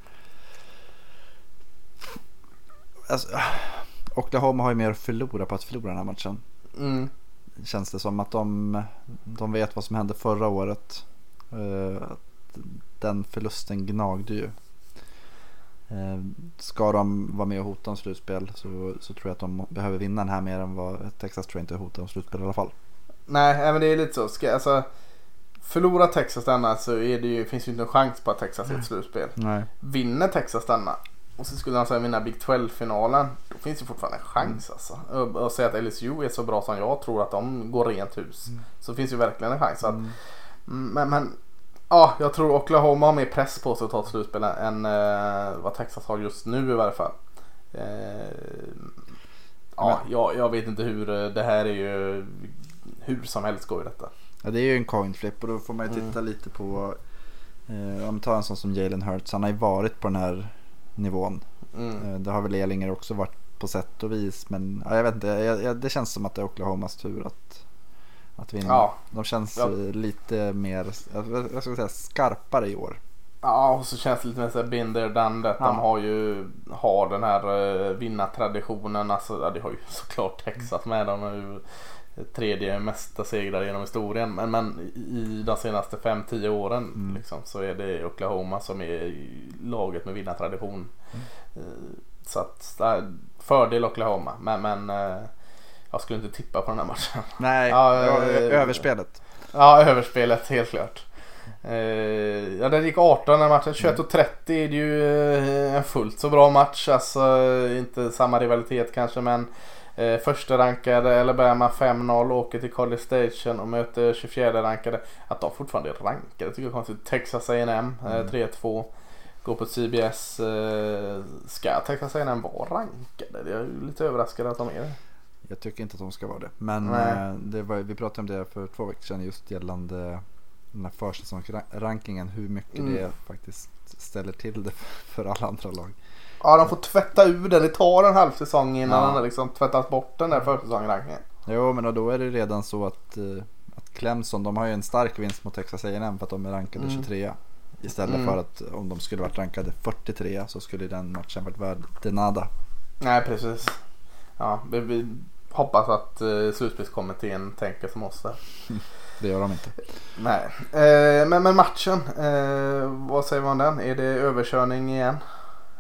alltså, Oklahoma har ju mer att förlora på att förlora den här matchen. Mm. Känns det som att de, de vet vad som hände förra året. Eh, den förlusten gnagde ju. Eh, ska de vara med och hota om slutspel så, så tror jag att de behöver vinna den här mer än vad Texas tror jag inte hotar om slutspel i alla fall. Nej, även det är lite så. Ska, alltså, förlorar Texas denna så är det ju, finns ju inte en chans på att Texas är ett slutspel. Nej. Vinner Texas denna, och så skulle han säga vinna Big 12-finalen. Då finns det fortfarande en chans alltså. Och, och säga att LSU är så bra som jag tror att de går rent hus. Mm. Så finns det ju verkligen en chans. Att, Mm. men, men ja, jag tror Oklahoma har mer press på sig att ta ett slutspel än eh, vad Texas har just nu i varje fall. Eh, ja, jag, jag vet inte hur eh, det här är ju hur som helst går ju detta. Ja, det är ju en coin flip och då får man ju Mm. titta lite på eh, om vi tar en sån som Jalen Hurts. Han har ju varit på den här nivån. Mm. Eh, det har väl Elinger också varit på sätt och vis. Men ja, jag vet inte, jag, jag, det känns som att det är Oklahomas tur att, att vinna. Ja. De känns Ja. eh, lite mer, jag, ska säga skarpare i år. Ja, och så känns det lite mer såhär binder done that. Ja. De har ju har den här uh, vinnartraditionen. Alltså, ja, det har ju såklart Texas med. De har ju tredje mesta segrar genom historien. Men, men i de senaste 5-10 åren Mm. liksom, så är det Oklahoma som är laget med vinnartradition. Mm. Eh, Så att fördel Oklahoma. Men, men eh, jag skulle inte tippa på den här matchen. Nej, Ja, eh, överspelet. Ja, överspelet helt klart. Eh, ja, den gick 18 den matchen. 21.30 är det ju eh, en fullt så bra match. Alltså inte samma rivalitet kanske men eh, första rankade Alabama 5-0 åker till College Station och möter 24 rankade. Att de fortfarande är rankade tycker jag är konstigt. Texas A&M eh, Mm. 3-2. Går på CBS. Eh, ska Texas A&M vara rankade? Jag är lite överraskad att de är det. Jag tycker inte att de ska vara det. Men eh, det var, vi pratade om det för två veckor sedan just gällande den här försäsongsrankingen. Hur mycket Mm. det faktiskt ställer till det för alla andra lag. Ja, de får tvätta ur den. Det tar en halv säsong innan Ja. den har liksom tvättats bort den där försäsongsrankingen. Jo men då är det redan så att, eh, att Clemson de har ju en stark vinst mot Texas A&M för att de är rankade Mm. 23. Istället Mm. för att om de skulle varit rankade 43 så skulle den matchen varit värd de nada. Nej, precis. Ja, vi, vi hoppas att uh, slutspelskommittén tänker som oss där. Det gör de inte. Nej, eh, men, men matchen. Eh, vad säger man om den? Är det överkörning igen?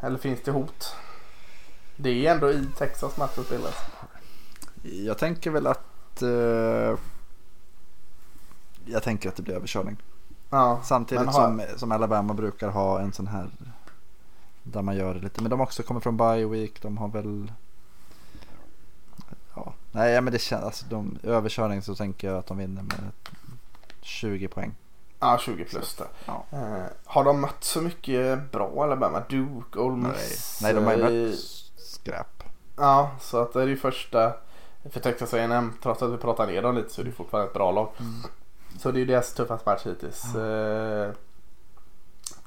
Eller finns det hot? Det är ändå i Texas matchen spelas. Jag tänker väl att eh, jag tänker att det blir överkörning. Ja, Samtidigt har- som, som Alabama brukar ha en sån här där man gör det lite. Men de har också kommer från bye week. De har väl nej men det känns, alltså de, överkörning så tänker jag att de vinner med 20 poäng. ja 20 plus där. Ja. Eh, har de mött så mycket bra Alabama? Duke, Ole Nej, Miss? nej de har ju eh, mött skräp. Ja, så att det är ju första för Texas A&M trots att vi pratar ner dem lite så är det fortfarande ett bra lag. Mm. Så det är ju deras tuffaste match hittills. Eh,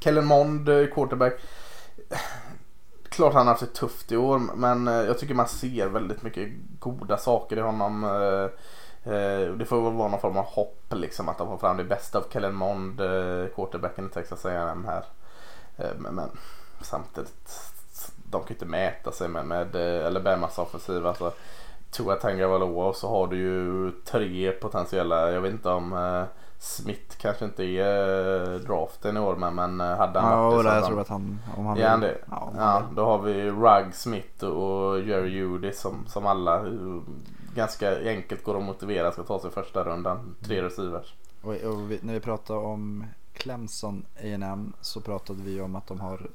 Kellen Mond, quarterback. Klart han har haft det tufft i år men eh, jag tycker man ser väldigt mycket goda saker i honom. Eh, eh, det får väl vara någon form av hopp liksom att de får fram det bästa av Kellen Mond, quarterbacken i Texas A&M här. Men, men samtidigt, de kan ju inte mäta sig med, med Alabamas offensiv. Alltså, Tua Tagovailoa och så har du ju tre potentiella, jag vet inte om eh, Smith kanske inte är eh, draften i år men, men eh, hade han Ja, varit och så jag tror att han, om han Ja, han det. Ja, Ja, då har vi Rugg, Smith och Jerry Judy som, som alla eh, ganska enkelt går att motivera ska ta sig första rundan. Tre Mm. receivers. Och, och vi, när vi pratade om Clemson A&M så pratade vi om att de har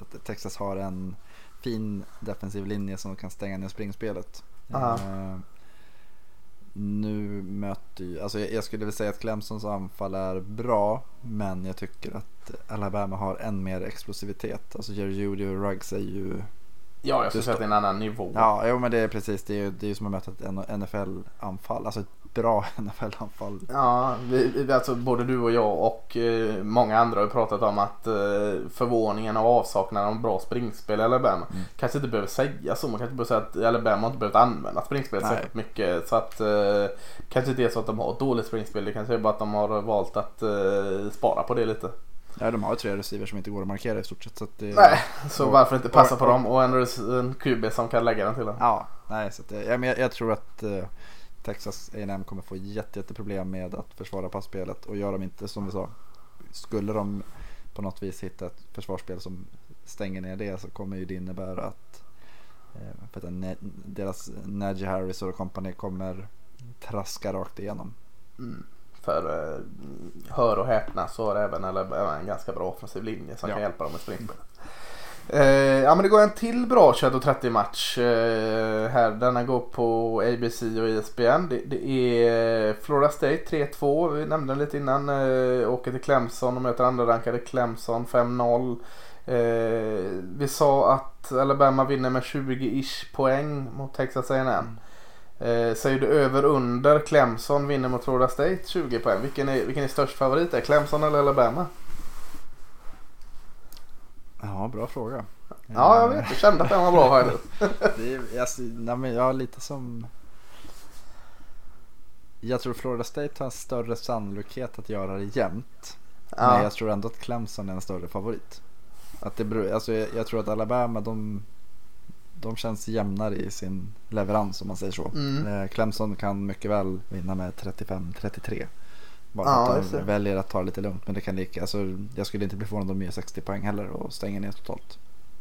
att Texas har en fin defensiv linje som kan stänga ner springspelet. Eh, nu möter ju, alltså jag, skulle vilja säga att Clemsons anfall är bra men jag tycker att Alabama har än mer explosivitet. Alltså Jerry Judy och Ruggs är ju Ja, jag skulle säga att det är en annan nivå. Ja, jo, men det är precis. Det är ju det är som att möta ett NFL-anfall. Alltså ett bra NFL-anfall. Ja, vi, vi- alltså både du och jag och eh, många andra har pratat om att eh, förvåningen och avsaknaden av bra springspel i Alabama Mm. kanske inte behöver säga så. Man kanske inte behöver säga att Alabama har inte behövt använda springspel särskilt mycket. Så att eh, kanske inte är så att de har ett dåligt springspel. Det kanske är bara att de har valt att eh, spara på det lite. Ja, de har ju tre receivers som inte går att markera i stort sett. Så det, Nej, så och- varför inte passa och- på dem och en, en QB som kan lägga den till dem. Ja, nej, så att, ja, men jag, jag tror att eh, Texas A&M kommer få jätte, jätteproblem med att försvara passspelet. Och gör de inte som vi sa, skulle de på något vis hitta ett försvarsspel som stänger ner det så kommer ju det innebära att, eh, för att deras Najee Harris och company kommer traska rakt igenom. Mm. För eh, hör och häpna så har även Alabama en ganska bra offensiv linje som Ja. kan hjälpa dem med springspelet. Eh, ja men det går en till bra 21.30 match eh, här. Denna går på ABC och ESPN. Det, det är Florida State 3-2. Vi nämnde den lite innan. Eh, åker till Clemson och möter andra rankade Clemson 5-0. Eh, vi sa att Alabama vinner med 20-ish poäng mot Texas A&M. Eh, säger du över under Clemson vinner mot Florida State 20 poäng. Vilken är, vilken är störst favorit? Är Clemson eller Alabama? Ja, bra fråga. Ja, jag vet. Jag kände att den var bra är, alltså, nej, men jag lite som... Jag tror Florida State har en större sannolikhet att göra det jämnt. Ja. Men jag tror ändå att Clemson är en större favorit. Att det beror, alltså jag, jag tror att Alabama de, de känns jämnare i sin leverans om man säger så. Mm. Eh, Clemson kan mycket väl vinna med 35-33. Bara ja, att de väljer att ta det lite lugnt. Men det kan lika, alltså, jag skulle inte bli förvånad om de gör 60 poäng heller och stänger ner totalt.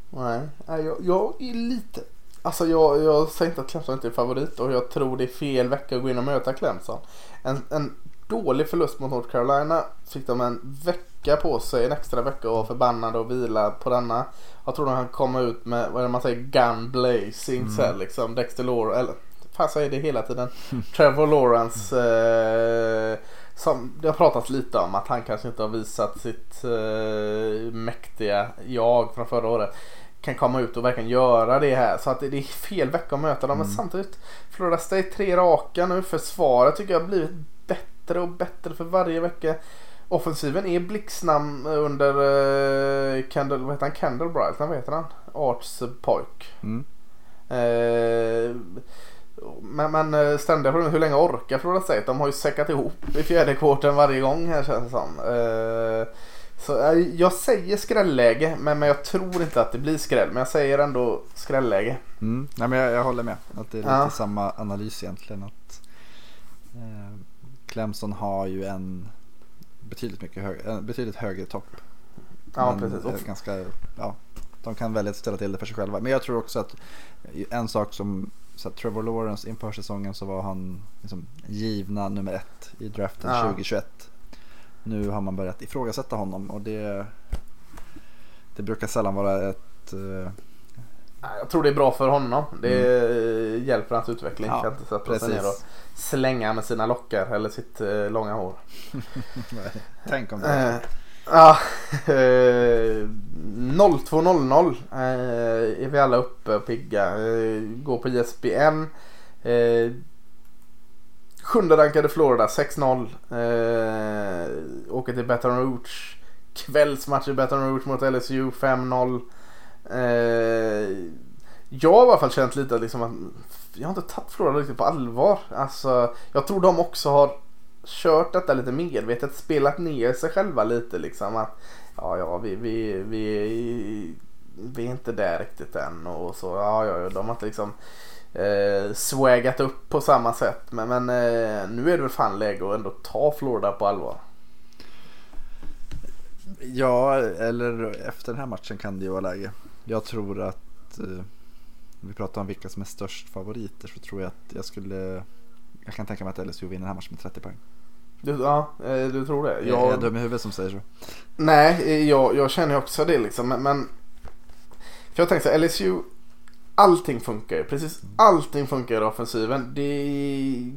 Nej, jag, jag är lite... Alltså jag, jag säger inte att Clemson inte är favorit och jag tror det är fel vecka att gå in och möta Clemson. En, en dålig förlust mot North Carolina fick de en vecka på sig, en extra vecka att vara förbannade och vila på denna. Jag tror de kan komma ut med, vad är det man säger, gun blazing mm. så liksom. Dexter Lawrence, eller fan säger det hela tiden. Trevor Lawrence. Eh, som det har pratats lite om att han kanske inte har visat sitt eh, mäktiga jag från förra året. Kan komma ut och verkligen göra det här. Så att det, det är fel vecka att möta dem. Mm. Men samtidigt Florida State tre raka nu. Försvaret tycker jag har blivit bättre och bättre för varje vecka. Offensiven är blixtsnabb under uh, Kendall, vad heter han? Kendall Bright, vad heter han? Arts pojk. Mm. Uh, men, men eh, ständiga frågan hur länge orkar Florida State? De har ju säckat ihop i fjärde kvarten varje gång här känns det som. Uh, så uh, jag säger skrälläge men, men jag tror inte att det blir skräll. Men jag säger ändå skrälläge. Mm. Nej, men jag, jag håller med. Att det är lite ja. samma analys egentligen. Att, Clemson har ju en betydligt, mycket hög, en betydligt högre topp. Ja, precis. Ganska, ja, de kan välja att ställa till det för sig själva. Men jag tror också att en sak som så Trevor Lawrence inför säsongen så var han liksom givna nummer ett i draften ja. 2021. Nu har man börjat ifrågasätta honom och det, det brukar sällan vara ett uh, jag tror det är bra för honom. Det mm. hjälper hans utveckling. Ja, inte sätta sig ner och slänga med sina lockar eller sitt eh, långa hår. Tänk om det. Ja, eh, 02.00 eh, är vi alla uppe och pigga. Eh, går på ISBN. Eh, sjunde rankade Florida 6-0. Eh, åker till Baton Rouge. Kvällsmatch i Baton Rouge mot LSU 5-0. Eh, jag har i alla fall känt lite att, liksom att jag har inte tagit Florida riktigt på allvar. Alltså, jag tror de också har kört detta lite medvetet, spelat ner sig själva lite liksom. Att, ja, ja, vi, vi, vi, vi är inte där riktigt än och så. Ja, ja, de har inte liksom eh, swagat upp på samma sätt. Men, men eh, nu är det väl fan läge att ändå ta Florida på allvar. Ja, eller efter den här matchen kan det ju vara läge. Jag tror att eh, vi pratar om vilka som är störst favoriter så tror jag att jag skulle jag kan tänka mig att LSU vinner den här matchen med 30 poäng. Du, ja, eh, du tror det? Jag, är dum i huvudet som säger så. Nej, jag, jag känner också det liksom. Men, men för jag tänker så LSU, allting funkar ju. Precis allting funkar i offensiven. Det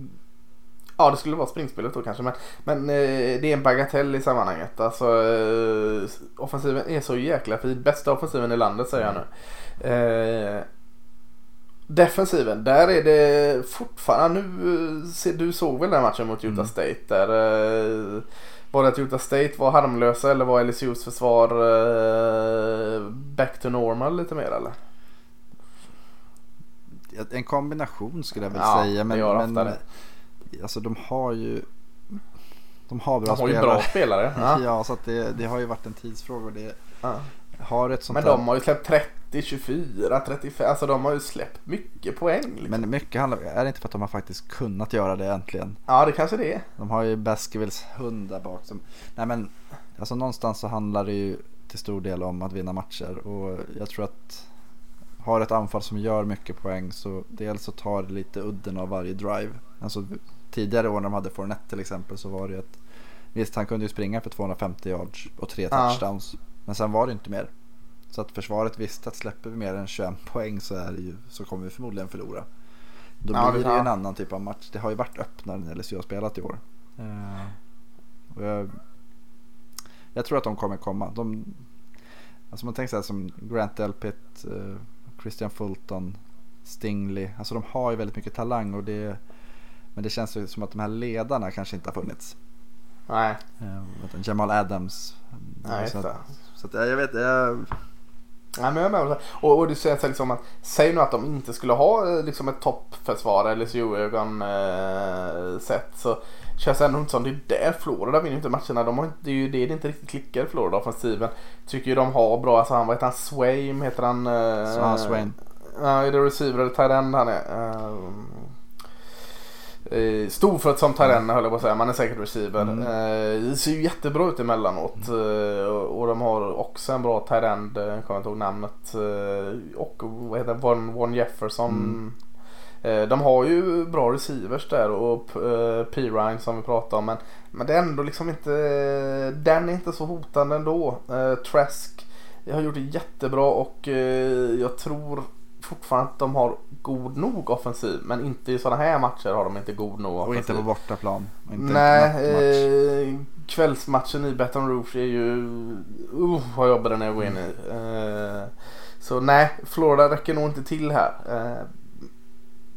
Ja det skulle vara springspelet då kanske men, men eh, det är en bagatell i sammanhanget. Alltså eh, offensiven är så jäkla fin. Bästa offensiven i landet säger jag nu. Eh, defensiven, där är det fortfarande nu. Du såg väl den matchen mot Utah mm. State där. Var det att Utah State var harmlösa eller var LSUs försvar back to normal lite mer eller? En kombination skulle jag väl ja, säga. Men, men alltså de har ju de har bra de har spelare. Ju bra spelare. Ja. så det, det har ju varit en tidsfråga. Det ja. har ett sånt Men de har ju släppt 30, 24, 35. Alltså de har ju släppt mycket poäng. Liksom. Men mycket handlar, är det inte för att de har faktiskt kunnat göra det äntligen? Ja, det kanske det är. De har ju Baskervilles hund där bak. Som, nej men, alltså någonstans så handlar det ju till stor del om att vinna matcher. Och jag tror att har ett anfall som gör mycket poäng så dels så tar det lite udden av varje drive. Alltså tidigare år när de hade Fournette till exempel så var det ju ett Visst han kunde ju springa för 250 yards och tre touchdowns. Ja. Men sen var det inte mer. Så att försvaret visste att släpper vi mer än 21 poäng så, är ju, så kommer vi förmodligen förlora. Då Ja, blir det- ju ja. en annan typ av match. Det har ju varit öppnare när LSU har spelat i år. Eh, och jag, jag tror att de kommer komma. De, alltså man tänker så här som Grant Delpit, eh, Christian Fulton, Stingley. Alltså de har ju väldigt mycket talang. Och det, men det känns ju som att de här ledarna kanske inte har funnits. Nej, Eh, Jamal Adams. nej så att, så att, jag jag vet, jag, Nej, men jag med. Och, och det känns liksom att, säg nu att de inte skulle ha eh, liksom ett toppförsvar eller ögon eh, sett så känns det ändå inte som det är där Florida vinner inte matcherna. De har inte, det är ju det det inte riktigt klickar i Florida offensiven. Tycker ju de har bra, alltså han, vad heter han, Swaim heter han? Eh, Så Swain. Ja, är det receiver eller tight han är? Eh, Eh, Storfött som tight end höll jag på att säga, man är säkert receiver. Mm. Eh, det ser ju jättebra ut emellanåt. Eh, och, de har också en bra tight end, eh, jag kommer inte ihåg namnet. Och vad heter Von, Von Jefferson. Mm. De har ju bra receivers där och eh, P-Ryan som vi pratade om. Men, men det är ändå liksom inte, den är inte så hotande ändå. Trask har gjort det jättebra och jag tror fortfarande att de har god nog offensiv. Men inte i sådana här matcher har de inte god nog och offensiv. inte på bortaplan. Och inte Nej, eh, kvällsmatchen i Baton Rouge är ju... Uh, vad jobbig den är att gå in i. Eh, så nej, Florida räcker nog inte till här. Eh,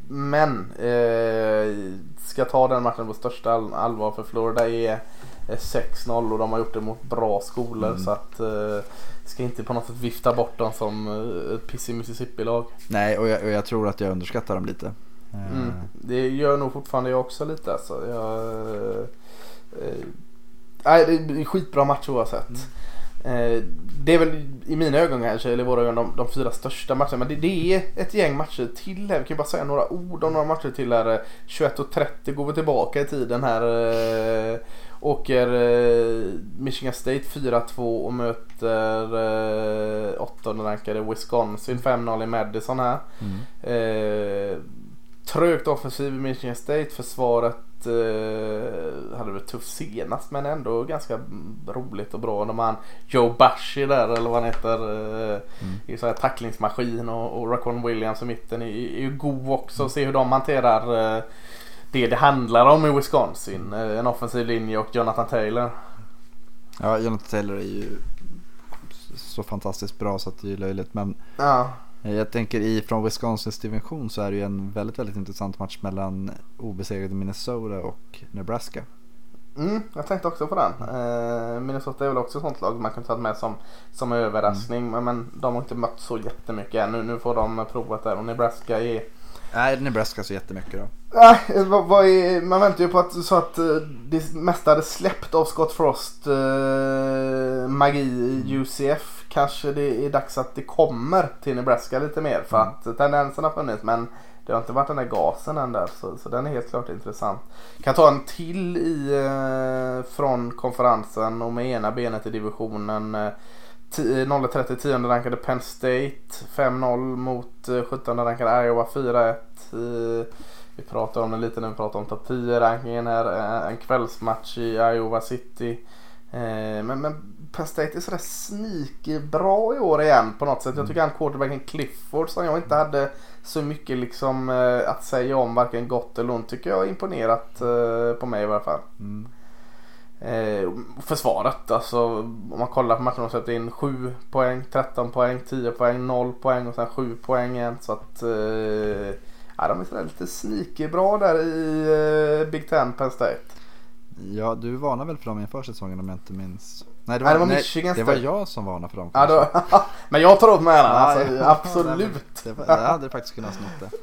men eh, ska ta den matchen på största all- allvar för Florida är 6-0 och de har gjort det mot bra skolor Mm. så att eh, ska inte på något sätt vifta bort dem som eh, ett pissig Mississippi-lag. Nej, och jag, och jag tror att jag underskattar dem lite. Eh, Mm. Det gör nog fortfarande jag också lite alltså. Jag, eh, nej, det är skitbra match oavsett. Eh, det är väl i mina ögon kanske, eller i våra ögon, de, de fyra största matcherna. Men det, det är ett gäng matcher till här. Vi kan ju bara säga några ord om några matcher till här. Eh, 21.30 går vi tillbaka i tiden här. Eh, åker eh, Michigan State 4-2 och möter eh, åttonde rankade Wisconsin 5-0 i Madison här. Mm. Eh, trögt offensiv i Michigan State. Försvaret eh, hade det tufft senast men ändå ganska roligt och bra. De han Joe Bashi där eller vad han heter. Eh, Mm. Så här tacklingsmaskin och, och Raquan Williams i mitten är, är ju god också. Se hur de hanterar eh, det det handlar om i Wisconsin. Eh, en offensiv linje och Jonathan Taylor. Ja, Jonathan Taylor är ju så fantastiskt bra så att det är löjligt. Men Ja. jag tänker i från Wisconsins division så är det ju en väldigt, väldigt intressant match mellan obesegrade Minnesota och Nebraska. Mm, jag tänkte också på den. Eh, Minnesota är väl också ett sånt lag man kan ta med som, som överraskning. Men, men de har inte mött så jättemycket än. Nu, nu får de provat där och Nebraska är... Nej, Nebraska så jättemycket då. Nej, vad, vad är, man väntar ju på att, så att eh, det mesta hade släppt av Scott Frost eh, magi i UCF. Kanske det är dags att det kommer till Nebraska lite mer. För Mm. att tendensen har funnits men det har inte varit den där gasen än där. Så, så den är helt klart intressant. Kan ta en till i eh, från konferensen och med ena benet i divisionen. Eh, 0-30 10 rankade Penn State 5-0 mot eh, 17 rankade Iowa 4-1. Eh, vi pratar om det lite när vi pratar om topp 10 rankingen här. Eh, En kvällsmatch i Iowa City. Eh, Men, men Penn State är sådär sneaky bra i år igen på något sätt. Jag tycker han quarterbacken Clifford som jag inte hade så mycket liksom eh, att säga om varken gott eller ont tycker jag har imponerat eh, på mig i alla fall. Mm. Eh, försvaret, alltså om man kollar på matchen de släppte in 7 poäng, 13 poäng, 10 poäng, 0 poäng och sen 7 poäng igen. Så att eh, ja, de är lite sneaky bra där i eh, Big Ten Penn State. Ja, du varnade väl för dem inför säsongen om jag inte minns? Nej, Nej, det var Michigan Det var jag som varnade för dem. Ja, då, men jag tar åt mig äran, alltså, ja. absolut. Det, var, det hade faktiskt kunnat snott det.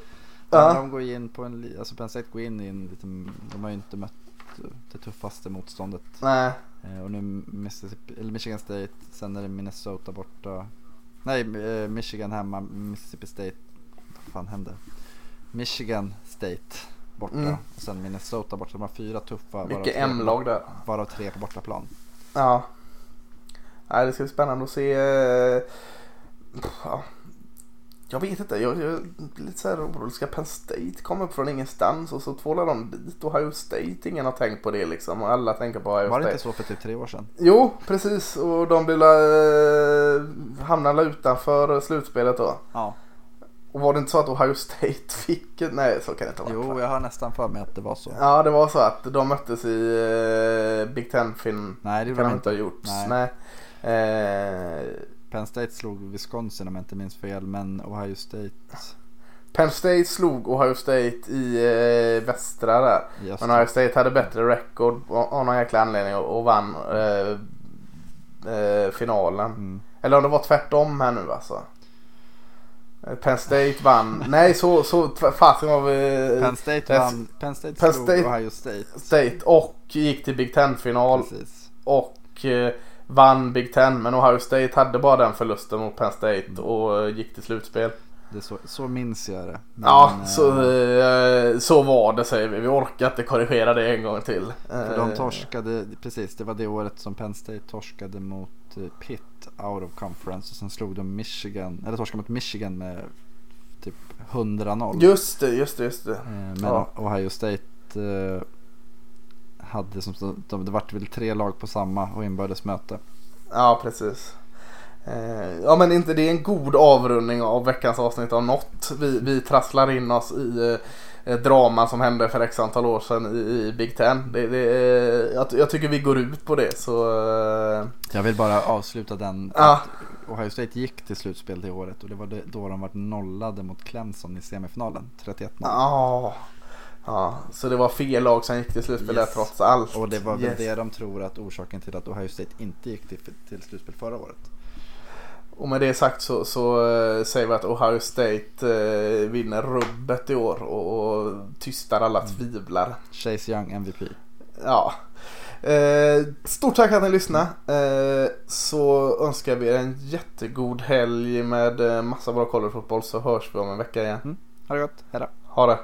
Ja. De går in på en, alltså Penn State går in i en liten, de har ju inte mött det tuffaste motståndet. Nej, Eh, och nu Mississippi, eller Michigan State, sen är det Minnesota borta. Nej, eh, Michigan hemma, Mississippi State. Vad fan hände? Michigan State borta Mm. och sen Minnesota borta. De har fyra tuffa. mycket M-lag där. Varav tre på bortaplan. Ja. Nej, det ska bli spännande att se. eh, Ja. Jag vet inte, jag, jag är lite så här orolig. Ska Penn State komma upp från ingenstans och så tvålar de dit Ohio State? Ingen har tänkt på det liksom och alla tänker på Ohio Var det State. inte så för typ tre år sedan? Jo, precis och de blir eh, hamnar utanför slutspelet då. Ja. Och var det inte så att Ohio State fick Nej, så kan det inte vara. Jo, jag har nästan för mig att det var så. Ja, det var så att de möttes i eh, Big Ten-fin. Nej, det kan de inte ha gjort. Nej. Nej. Eh, Penn State slog Wisconsin om jag inte minns fel, men Ohio State Penn State slog Ohio State i eh, västra där. östra. Men Ohio State hade bättre record av någon jäkla anledning och, och vann eh, eh, finalen. Mm. Eller om det var tvärtom här nu alltså. Eh, Penn State vann. Nej så, så fasen var vi Penn State vann, Penn State Penn slog State- Ohio State. State och gick till Big Ten-final Precis. och eh, vann Big Ten. Men Ohio State hade bara den förlusten mot Penn State och eh, gick till slutspel. Det så, så minns jag det. Men, Ja, eh, så, eh, så var det säger vi. Vi orkar inte korrigera det en gång till. För de torskade, precis det var det året som Penn State torskade mot Pitt out of conference och sen slog de Michigan, eller torskade mot Michigan med typ 100-0. Just det, just det, just det. Men Ja. Ohio State hade som de, det vart väl tre lag på samma och inbördes möte. Ja, precis. Eh, ja, men inte det är en god avrundning av veckans avsnitt av något. Vi, vi trasslar in oss i eh, drama som hände för x antal år sedan i, i Big Ten. Det, det, eh, jag, jag tycker vi går ut på det. Så eh, Jag vill bara avsluta den. Ja. Ohio State gick till slutspel det året och det var då de var nollade mot Clemson i semifinalen. 31-0. ja. Ja, så det var fel lag som gick till slutspel Yes. trots allt. Och det var väl Yes. det de tror att orsaken till att Ohio State inte gick till, till slutspel förra året. Och med det sagt så, så eh, säger vi att Ohio State eh, vinner rubbet i år och, och tystar alla tvivlar. Chase Young MVP. Ja. Eh, stort tack att ni lyssnade. Eh, så önskar vi er en jättegod helg med eh, massa bra collegefotboll så hörs vi om en vecka igen. Ha det gott, hejdå. Ha det.